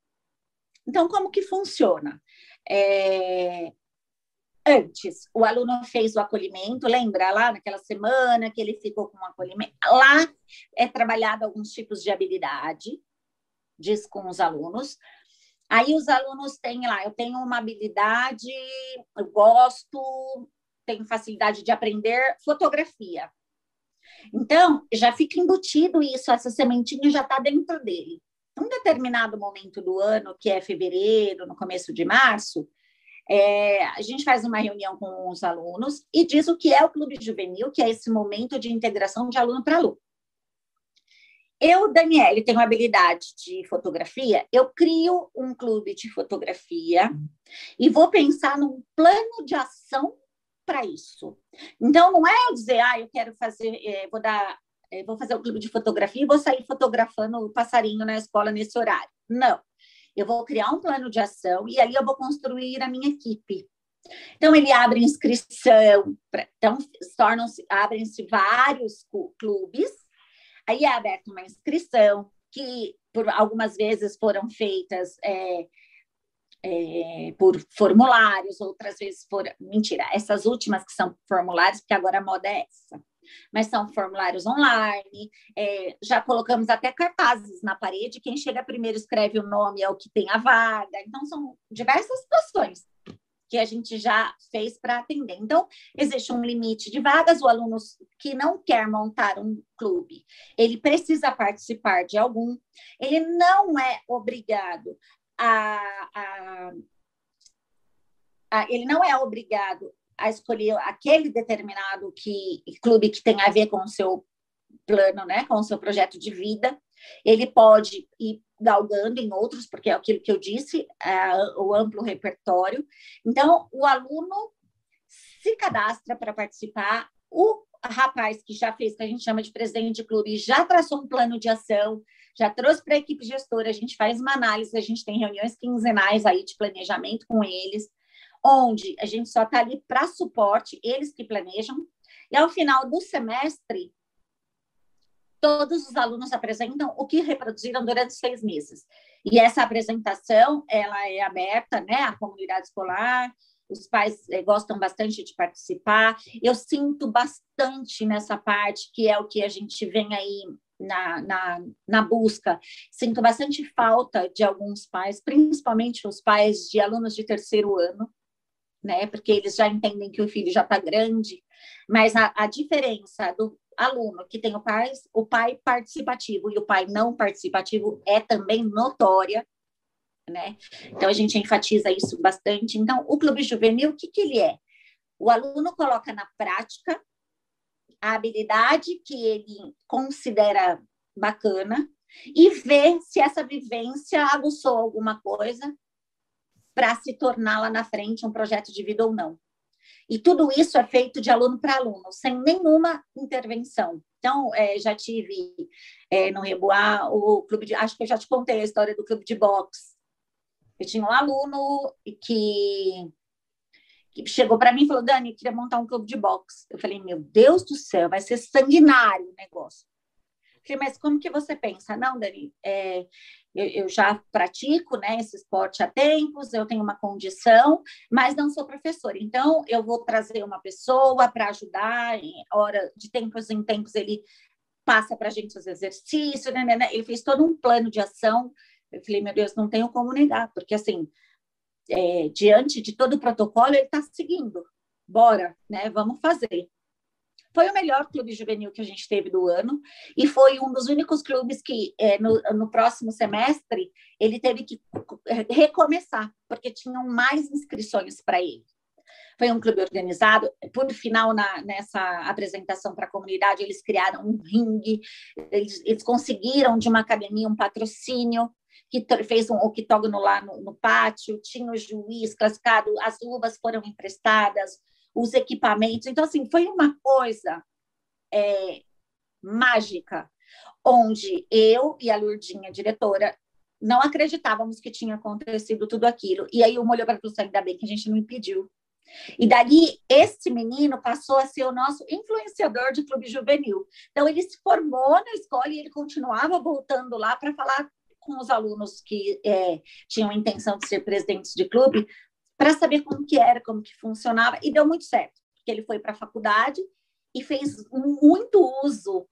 Então, como que funciona? É, antes, o aluno fez o acolhimento, lembra lá naquela semana que ele ficou com o acolhimento? Lá é trabalhado alguns tipos de habilidade, diz com os alunos. Aí os alunos têm lá, eu tenho uma habilidade, eu gosto, tenho facilidade de aprender fotografia. Então, já fica embutido isso, essa sementinha já está dentro dele. Um determinado momento do ano, que é fevereiro, no começo de março, é, a gente faz uma reunião com os alunos e diz o que é o clube juvenil, que é esse momento de integração de aluno para aluno. Eu, Daniele, tenho habilidade de fotografia, eu crio um clube de fotografia e vou pensar num plano de ação para isso. Então, não é eu dizer, ah, eu quero fazer, é, vou dar, é, vou fazer o um clube de fotografia e vou sair fotografando o passarinho na escola nesse horário. Não. Eu vou criar um plano de ação e ali eu vou construir a minha equipe. Então, ele abre inscrição, pra, então, tornam-se, abrem-se vários clubes Aí é aberta uma inscrição, que por algumas vezes foram feitas é, é, por formulários, outras vezes por. Mentira, essas últimas que são formulários, porque agora a moda é essa. Mas são formulários online, é, já colocamos até cartazes na parede. Quem chega primeiro escreve o nome, é o que tem a vaga. Então, são diversas situações que a gente já fez para atender. Então, existe um limite de vagas, o aluno que não quer montar um clube, ele precisa participar de algum, ele não é obrigado a, a, a ele não é obrigado a escolher aquele determinado que, clube que tem a ver com o seu plano, né, com o seu projeto de vida. Ele pode ir galgando em outros, porque é aquilo que eu disse, é o amplo repertório. Então, o aluno se cadastra para participar, o rapaz que já fez, que a gente chama de presidente de clube, já traçou um plano de ação, já trouxe para a equipe gestora, a gente faz uma análise, a gente tem reuniões quinzenais aí de planejamento com eles, onde a gente só está ali para suporte, eles que planejam, e ao final do semestre, todos os alunos apresentam o que reproduziram durante seis meses. E essa apresentação, ela é aberta, né, à comunidade escolar, os pais eh, gostam bastante de participar. Eu sinto bastante nessa parte, que é o que a gente vem aí na, na, na busca. Sinto bastante falta de alguns pais, principalmente os pais de alunos de terceiro ano, né? Porque eles já entendem que o filho já está grande, mas a, a diferença do aluno que tem o pai, o pai participativo e o pai não participativo é também notória, né? Então a gente enfatiza isso bastante. Então, o clube juvenil, o que, que ele é? O aluno coloca na prática a habilidade que ele considera bacana e vê se essa vivência aguçou alguma coisa para se tornar lá na frente um projeto de vida ou não. E tudo isso é feito de aluno para aluno, sem nenhuma intervenção. Então, é, já tive é, no Reboá o clube de. Acho que eu já te contei a história do clube de boxe. Eu tinha um aluno que, que chegou para mim e falou: Dani, eu queria montar um clube de boxe. Eu falei: Meu Deus do céu, vai ser sanguinário o negócio. Falei, mas como que você pensa? Não, Dani, é, eu, eu, já pratico né, esse esporte há tempos, eu tenho uma condição, mas não sou professora. Então, eu vou trazer uma pessoa para ajudar, em hora, de tempos em tempos ele passa para a gente os exercícios, né, né, né, ele fez todo um plano de ação. Eu falei, meu Deus, não tenho como negar, porque assim, é, diante de todo o protocolo, ele está seguindo. Bora, né? Vamos fazer. Foi o melhor clube juvenil que a gente teve do ano e foi um dos únicos clubes que é, no, no próximo semestre ele teve que recomeçar porque tinham mais inscrições para ele. Foi um clube organizado. Por final, na, nessa apresentação para a comunidade, eles criaram um ringue, eles, eles conseguiram de uma academia um patrocínio que fez um octógono lá no, no, pátio, tinha o juiz classificado, as luvas foram emprestadas, os equipamentos. Então, assim, foi uma coisa é, mágica, onde eu e a Lurdinha, diretora, não acreditávamos que tinha acontecido tudo aquilo. E aí o olhou para o ainda bem que a gente não impediu. E dali, esse menino passou a ser o nosso influenciador de clube juvenil. Então, ele se formou na escola e ele continuava voltando lá para falar com os alunos que é, tinham intenção de ser presidentes de clube, para saber como que era, como que funcionava, e deu muito certo, porque ele foi para a faculdade e fez muito uso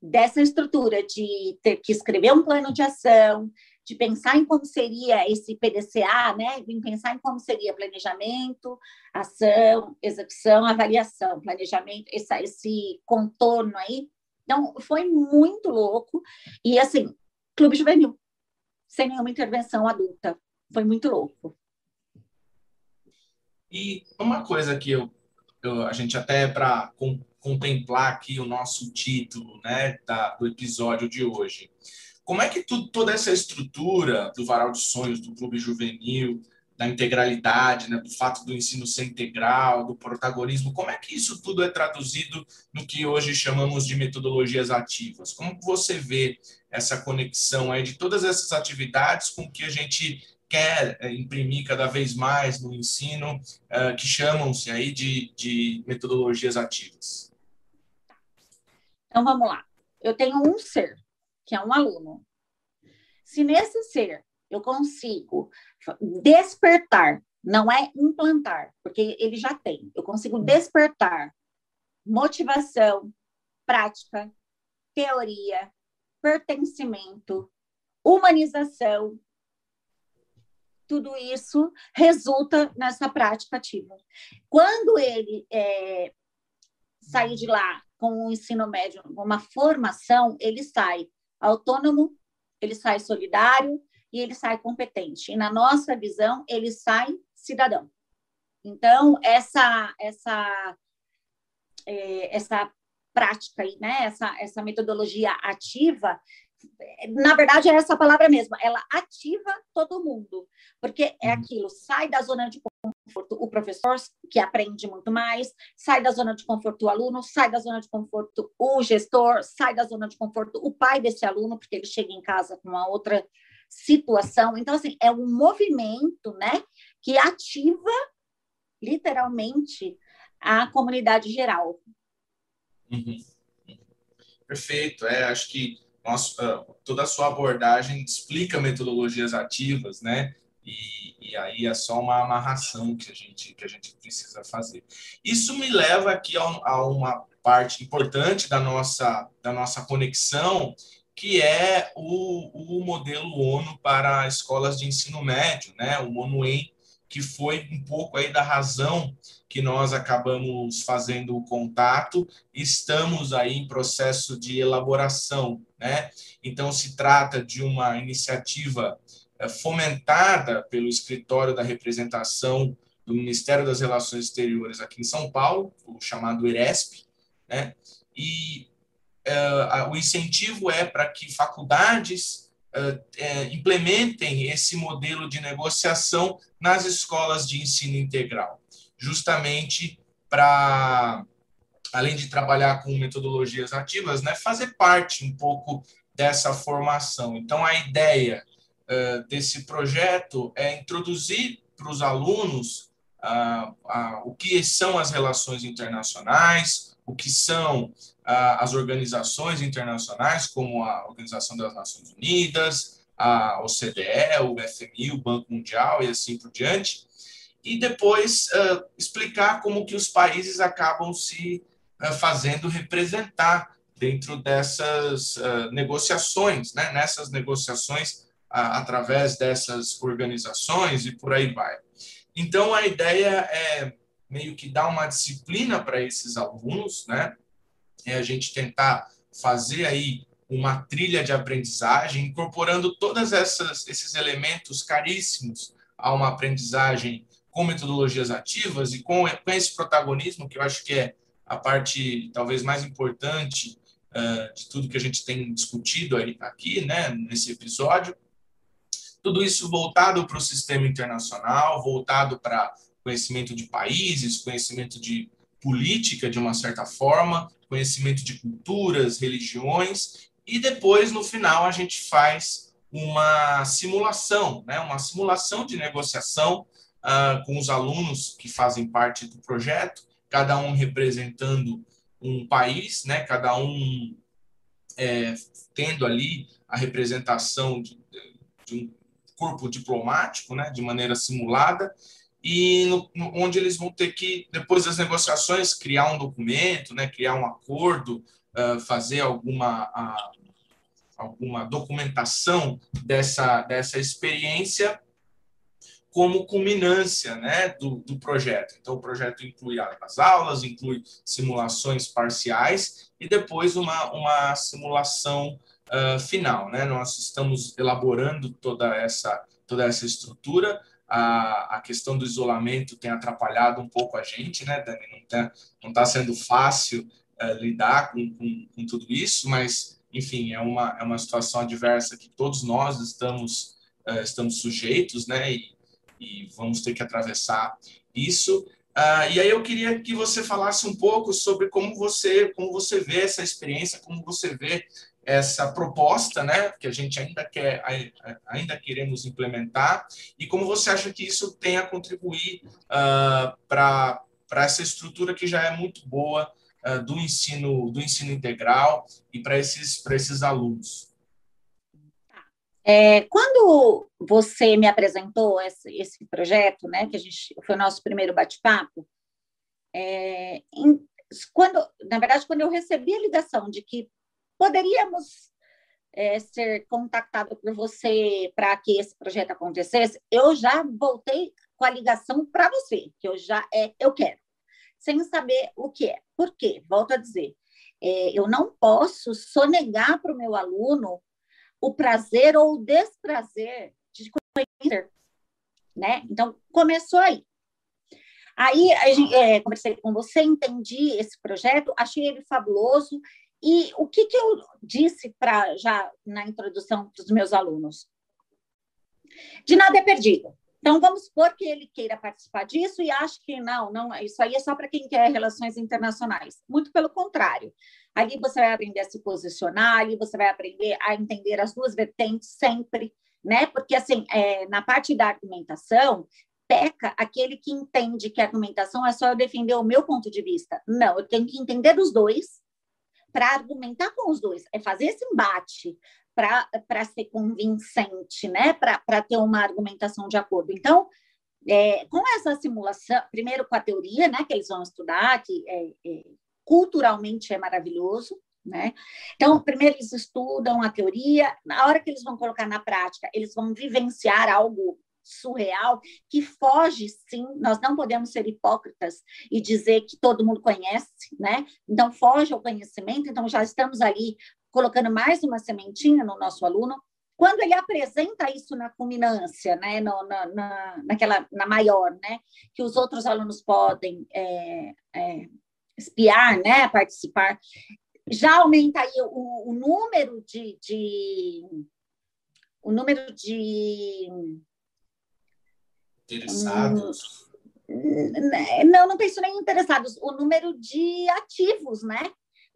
dessa estrutura de ter que escrever um plano de ação, de pensar em como seria esse PDCA, né? De pensar em como seria planejamento, ação, execução, avaliação, planejamento, esse, esse contorno aí. Então, foi muito louco. E, assim, clube juvenil, sem nenhuma intervenção adulta. Foi muito louco. E uma coisa que eu, eu a gente até para com, contemplar aqui o nosso título, né, da, do episódio de hoje. Como é que tu, toda essa estrutura do Varal de Sonhos, do Clube Juvenil, da integralidade, né, do fato do ensino ser integral, do protagonismo, como é que isso tudo é traduzido no que hoje chamamos de metodologias ativas? Como você vê essa conexão aí de todas essas atividades com o que a gente quer é, imprimir cada vez mais no ensino, uh, que chamam-se aí de, de metodologias ativas? Então, vamos lá. Eu tenho um ser, que é um aluno. Se nesse ser eu consigo despertar, não é implantar, porque ele já tem. Eu consigo hum. despertar motivação, prática, teoria, pertencimento, humanização. Tudo isso resulta nessa prática ativa. Quando ele é, sair de lá com o ensino médio, uma formação, ele sai autônomo, ele sai solidário, e ele sai competente. E na nossa visão, ele sai cidadão. Então, essa, essa, é, essa prática né? essa, essa metodologia ativa, na verdade, é essa palavra mesmo, ela ativa todo mundo, porque é uhum. aquilo, sai da zona de conforto o professor, que aprende muito mais, sai da zona de conforto o aluno, sai da zona de conforto o gestor, sai da zona de conforto o pai desse aluno, porque ele chega em casa com uma outra situação. Então, assim, é um movimento, né, que ativa literalmente a comunidade geral. Uhum. Perfeito. É, acho que toda a sua abordagem explica metodologias ativas, né? E, e, aí é só uma amarração que a gente que a gente precisa fazer. Isso me leva aqui a, a uma parte importante da nossa da nossa conexão que é o, o modelo ONU para escolas de ensino médio, né? o ONU-EM, que foi um pouco aí da razão que nós acabamos fazendo o contato, estamos aí em processo de elaboração, né? Então se trata de uma iniciativa eh, fomentada pelo escritório da representação do Ministério das Relações Exteriores aqui em São Paulo, o chamado IRESP, né? E uh, o incentivo é para que faculdades uh, implementem esse modelo de negociação nas escolas de ensino integral, justamente para, além de trabalhar com metodologias ativas, né, fazer parte um pouco dessa formação. Então, a ideia desse projeto é introduzir para os alunos o que são as relações internacionais, o que são as organizações internacionais, como a Organização das Nações Unidas, a OCDE, o FMI, o Banco Mundial e assim por diante, e depois uh, explicar como que os países acabam se uh, fazendo representar dentro dessas uh, negociações, né? nessas negociações através dessas organizações e por aí vai. Então, a ideia é meio que dar uma disciplina para esses alunos, né? é a gente tentar fazer aí uma trilha de aprendizagem, incorporando todos esses elementos caríssimos a uma aprendizagem com metodologias ativas e com, com esse protagonismo, que eu acho que é a parte talvez mais importante uh, de tudo que a gente tem discutido aí, aqui, né, nesse episódio. Tudo isso voltado para o sistema internacional, voltado para conhecimento de países, conhecimento de política de uma certa forma, conhecimento de culturas, religiões, e depois, no final, a gente faz uma simulação, né? uma simulação de negociação uh, com os alunos que fazem parte do projeto, cada um representando um país, né? cada um é, tendo ali a representação de, de um corpo diplomático, né? de maneira simulada, e no, no, onde eles vão ter que, depois das negociações, criar um documento, né, criar um acordo, uh, fazer alguma, uh, alguma documentação dessa, dessa experiência como culminância né, do, do projeto. Então, o projeto inclui as aulas, inclui simulações parciais e depois uma, uma simulação uh, final. Né? Nós estamos elaborando toda essa, toda essa estrutura a, a questão do isolamento tem atrapalhado um pouco a gente, né, Dani? Não está não tá sendo fácil uh, lidar com, com, com, tudo isso, mas, enfim, é uma, é uma situação adversa que todos nós estamos, uh, estamos sujeitos, né, e, e vamos ter que atravessar isso. Uh, e aí eu queria que você falasse um pouco sobre como você, como você vê essa experiência, como você vê essa proposta, né, que a gente ainda quer, ainda queremos implementar, e como você acha que isso tem a contribuir uh, para essa estrutura que já é muito boa do ensino do ensino integral e para esses para esses alunos. É, quando você me apresentou esse, esse projeto, né, que a gente foi o nosso primeiro bate-papo, é, quando, na verdade, quando eu recebi a ligação de que poderíamos é, ser contactado por você para que esse projeto acontecesse, eu já voltei com a ligação para você, que eu já é, eu quero, sem saber o que é. Por quê? Volto a dizer, é, eu não posso sonegar para o meu aluno o prazer ou o desprazer de conhecer, né? Então, começou aí. Aí, gente, é, conversei com você, entendi esse projeto, achei ele fabuloso e o que, que eu disse para já na introdução para os meus alunos? De nada é perdido. Então, vamos supor que ele queira participar disso e ache que não, não, isso aí é só para quem quer relações internacionais. Muito pelo contrário. Ali você vai aprender a se posicionar, ali você vai aprender a entender as duas vertentes sempre, né? Porque, assim, é, na parte da argumentação, peca aquele que entende que a argumentação é só eu defender o meu ponto de vista. Não, eu tenho que entender os dois para argumentar com os dois, é fazer esse embate para ser convincente, né? Para ter uma argumentação de acordo. Então, é, com essa simulação, primeiro com a teoria, né, que eles vão estudar, que é, é, culturalmente é maravilhoso, né? Então, primeiro eles estudam a teoria, na hora que eles vão colocar na prática, eles vão vivenciar algo surreal que foge, sim, nós não podemos ser hipócritas e dizer que todo mundo conhece, né? Então, foge ao conhecimento, então já estamos ali colocando mais uma sementinha no nosso aluno. Quando ele apresenta isso na culminância, né, no, na, na, naquela, na maior, né, que os outros alunos podem é, é, espiar, né, participar, já aumenta aí o, o número de, de o número de Interessados? Não, não penso nem interessados. O número de ativos, né?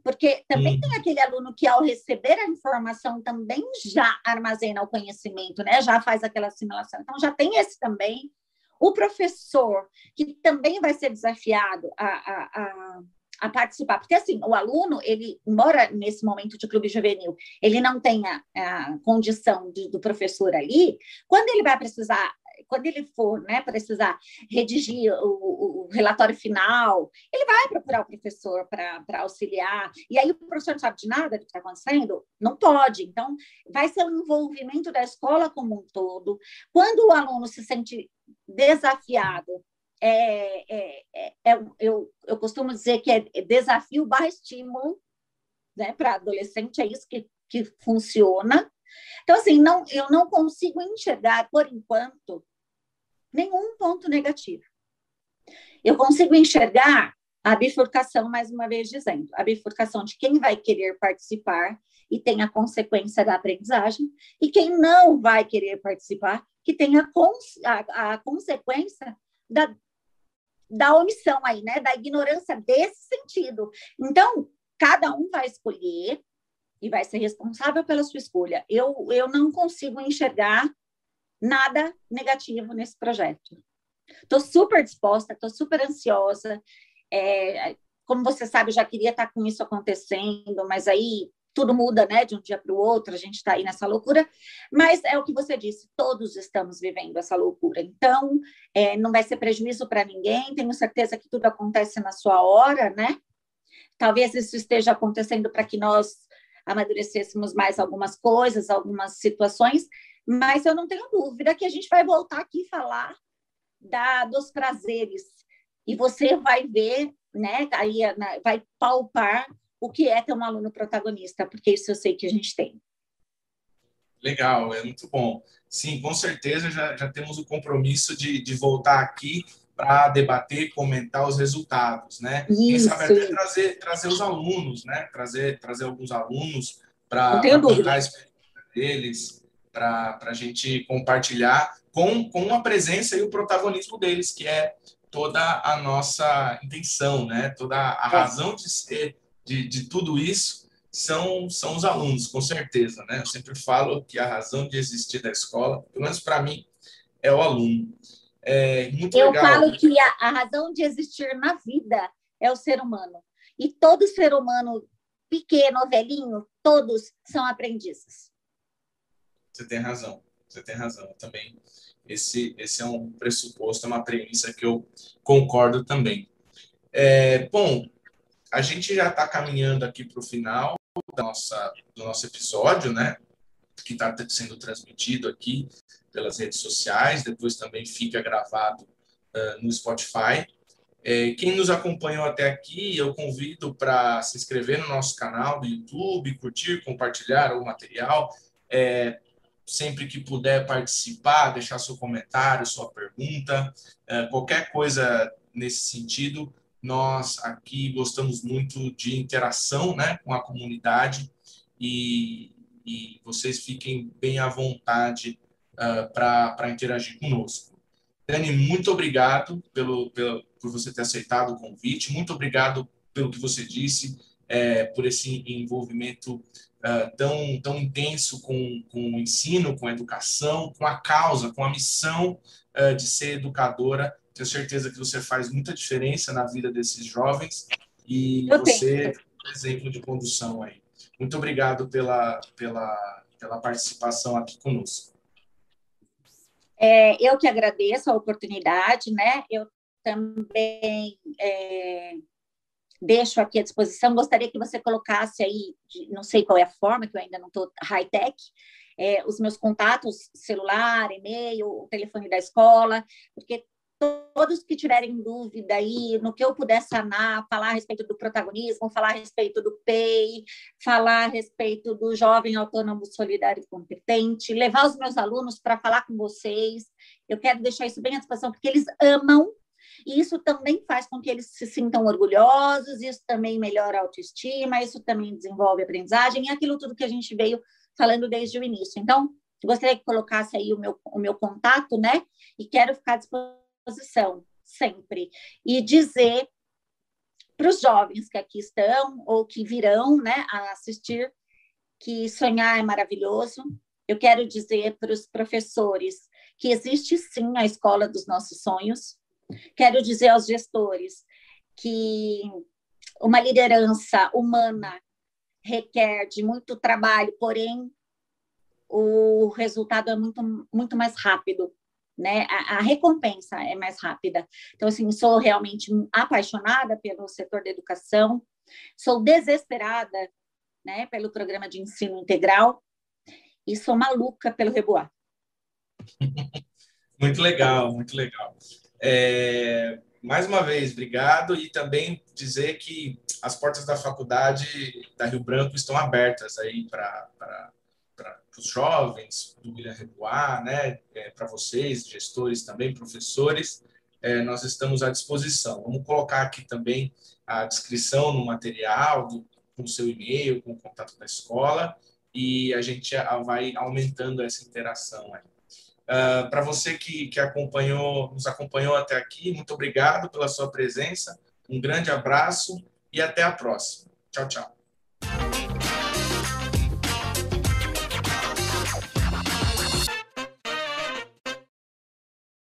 Porque também tem aquele aluno que, ao receber a informação, também já armazena o conhecimento, né? Já faz aquela assimilação. Então, já tem esse também. O professor, que também vai ser desafiado a, a, a, a participar. Porque, assim, o aluno, ele, embora nesse momento de clube juvenil, ele não tenha a condição de, do professor ali, quando ele vai precisar quando ele for né, precisar redigir o, o, relatório final, ele vai procurar o professor para auxiliar. E aí o professor não sabe de nada do que está acontecendo? Não pode. Então, vai ser um envolvimento da escola como um todo. Quando o aluno se sente desafiado, é, é, é, é eu, eu costumo dizer que é desafio barra estímulo, né, para adolescente, é isso que, que funciona. Então, assim, não, eu não consigo enxergar, por enquanto, nenhum ponto negativo. Eu consigo enxergar a bifurcação, mais uma vez dizendo, a bifurcação de quem vai querer participar e tem a consequência da aprendizagem, e quem não vai querer participar, que tem a, cons a, a consequência da, da omissão aí, né? Da ignorância desse sentido. Então, cada um vai escolher e vai ser responsável pela sua escolha. Eu, eu não consigo enxergar nada negativo nesse projeto. Estou super disposta, estou super ansiosa. É, como você sabe, eu já queria estar com isso acontecendo, mas aí tudo muda, né, de um dia para o outro, a gente está aí nessa loucura, mas é o que você disse, todos estamos vivendo essa loucura, então é, não vai ser prejuízo para ninguém, tenho certeza que tudo acontece na sua hora, né? Talvez isso esteja acontecendo para que nós amadurecêssemos mais algumas coisas, algumas situações, mas eu não tenho dúvida que a gente vai voltar aqui falar da, dos prazeres. E você vai ver, né, aí vai palpar o que é ter um aluno protagonista, porque isso eu sei que a gente tem. Legal, é muito bom. Sim, com certeza já, já temos o compromisso de, de voltar aqui para debater, comentar os resultados, né? Isso. Quem sabe até trazer, trazer os alunos, né? Trazer, trazer alguns alunos para contar a experiência deles, para a gente compartilhar com, com a presença e o protagonismo deles, que é toda a nossa intenção, né? Toda a é. razão de ser de, de tudo isso são, são os alunos, com certeza, né? Eu sempre falo que a razão de existir da escola, pelo menos para mim, é o aluno. É muito Eu legal. falo que a, a razão de existir na vida é o ser humano. E todo ser humano, pequeno velhinho, todos são aprendizes. Você tem razão, você tem razão. também, esse, esse é um pressuposto, é uma premissa que eu concordo também. É, bom, a gente já está caminhando aqui para o final da nossa, do nosso episódio, né? Que está sendo transmitido aqui pelas redes sociais, depois também fica gravado uh, no Spotify. É, quem nos acompanhou até aqui, eu convido para se inscrever no nosso canal do YouTube, curtir, compartilhar o material. É, sempre que puder participar, deixar seu comentário, sua pergunta, é, qualquer coisa nesse sentido. Nós aqui gostamos muito de interação né, com a comunidade e, e vocês fiquem bem à vontade uh, para interagir conosco. Dani, muito obrigado pelo, pelo, por você ter aceitado o convite, muito obrigado pelo que você disse, é, por esse envolvimento uh, tão, tão intenso com, com o ensino, com a educação, com a causa, com a missão uh, de ser educadora. Tenho certeza que você faz muita diferença na vida desses jovens e Eu você tenho. é um exemplo de condução aí. Muito obrigado pela, pela, pela participação aqui conosco. É, eu que agradeço a oportunidade, né? Eu também é, deixo aqui à disposição. Gostaria que você colocasse aí, não sei qual é a forma, que eu ainda não estou high-tech, é, os meus contatos, celular, e-mail, o telefone da escola, porque todos que tiverem dúvida aí no que eu puder sanar, falar a respeito do protagonismo, falar a respeito do PEI, falar a respeito do jovem autônomo solidário e competente, levar os meus alunos para falar com vocês. Eu quero deixar isso bem à disposição, porque eles amam e isso também faz com que eles se sintam orgulhosos, isso também melhora a autoestima, isso também desenvolve a aprendizagem, e aquilo tudo que a gente veio falando desde o início. Então, gostaria que colocasse aí o meu, o meu contato, né? E quero ficar à disposição sempre. E dizer para os jovens que aqui estão ou que virão né, a assistir que sonhar é maravilhoso. Eu quero dizer para os professores que existe sim a escola dos nossos sonhos, Quero dizer aos gestores que uma liderança humana requer de muito trabalho, porém o resultado é muito, muito mais rápido, né? A, a, recompensa é mais rápida. Então, assim, sou realmente apaixonada pelo setor da educação, sou desesperada, né, pelo programa de ensino integral e sou maluca pelo Reboar. *laughs* Muito legal, muito legal. É, mais uma vez, obrigado e também dizer que as portas da faculdade da Rio Branco estão abertas aí para os jovens do William Rebois, né? É, para vocês, gestores também, professores, é, nós estamos à disposição. Vamos colocar aqui também a descrição no material, do, com o seu e-mail, com o contato da escola, e a gente vai aumentando essa interação aí. Uh, Para você que, que acompanhou, nos acompanhou até aqui, muito obrigado pela sua presença. Um grande abraço e até a próxima. Tchau, tchau.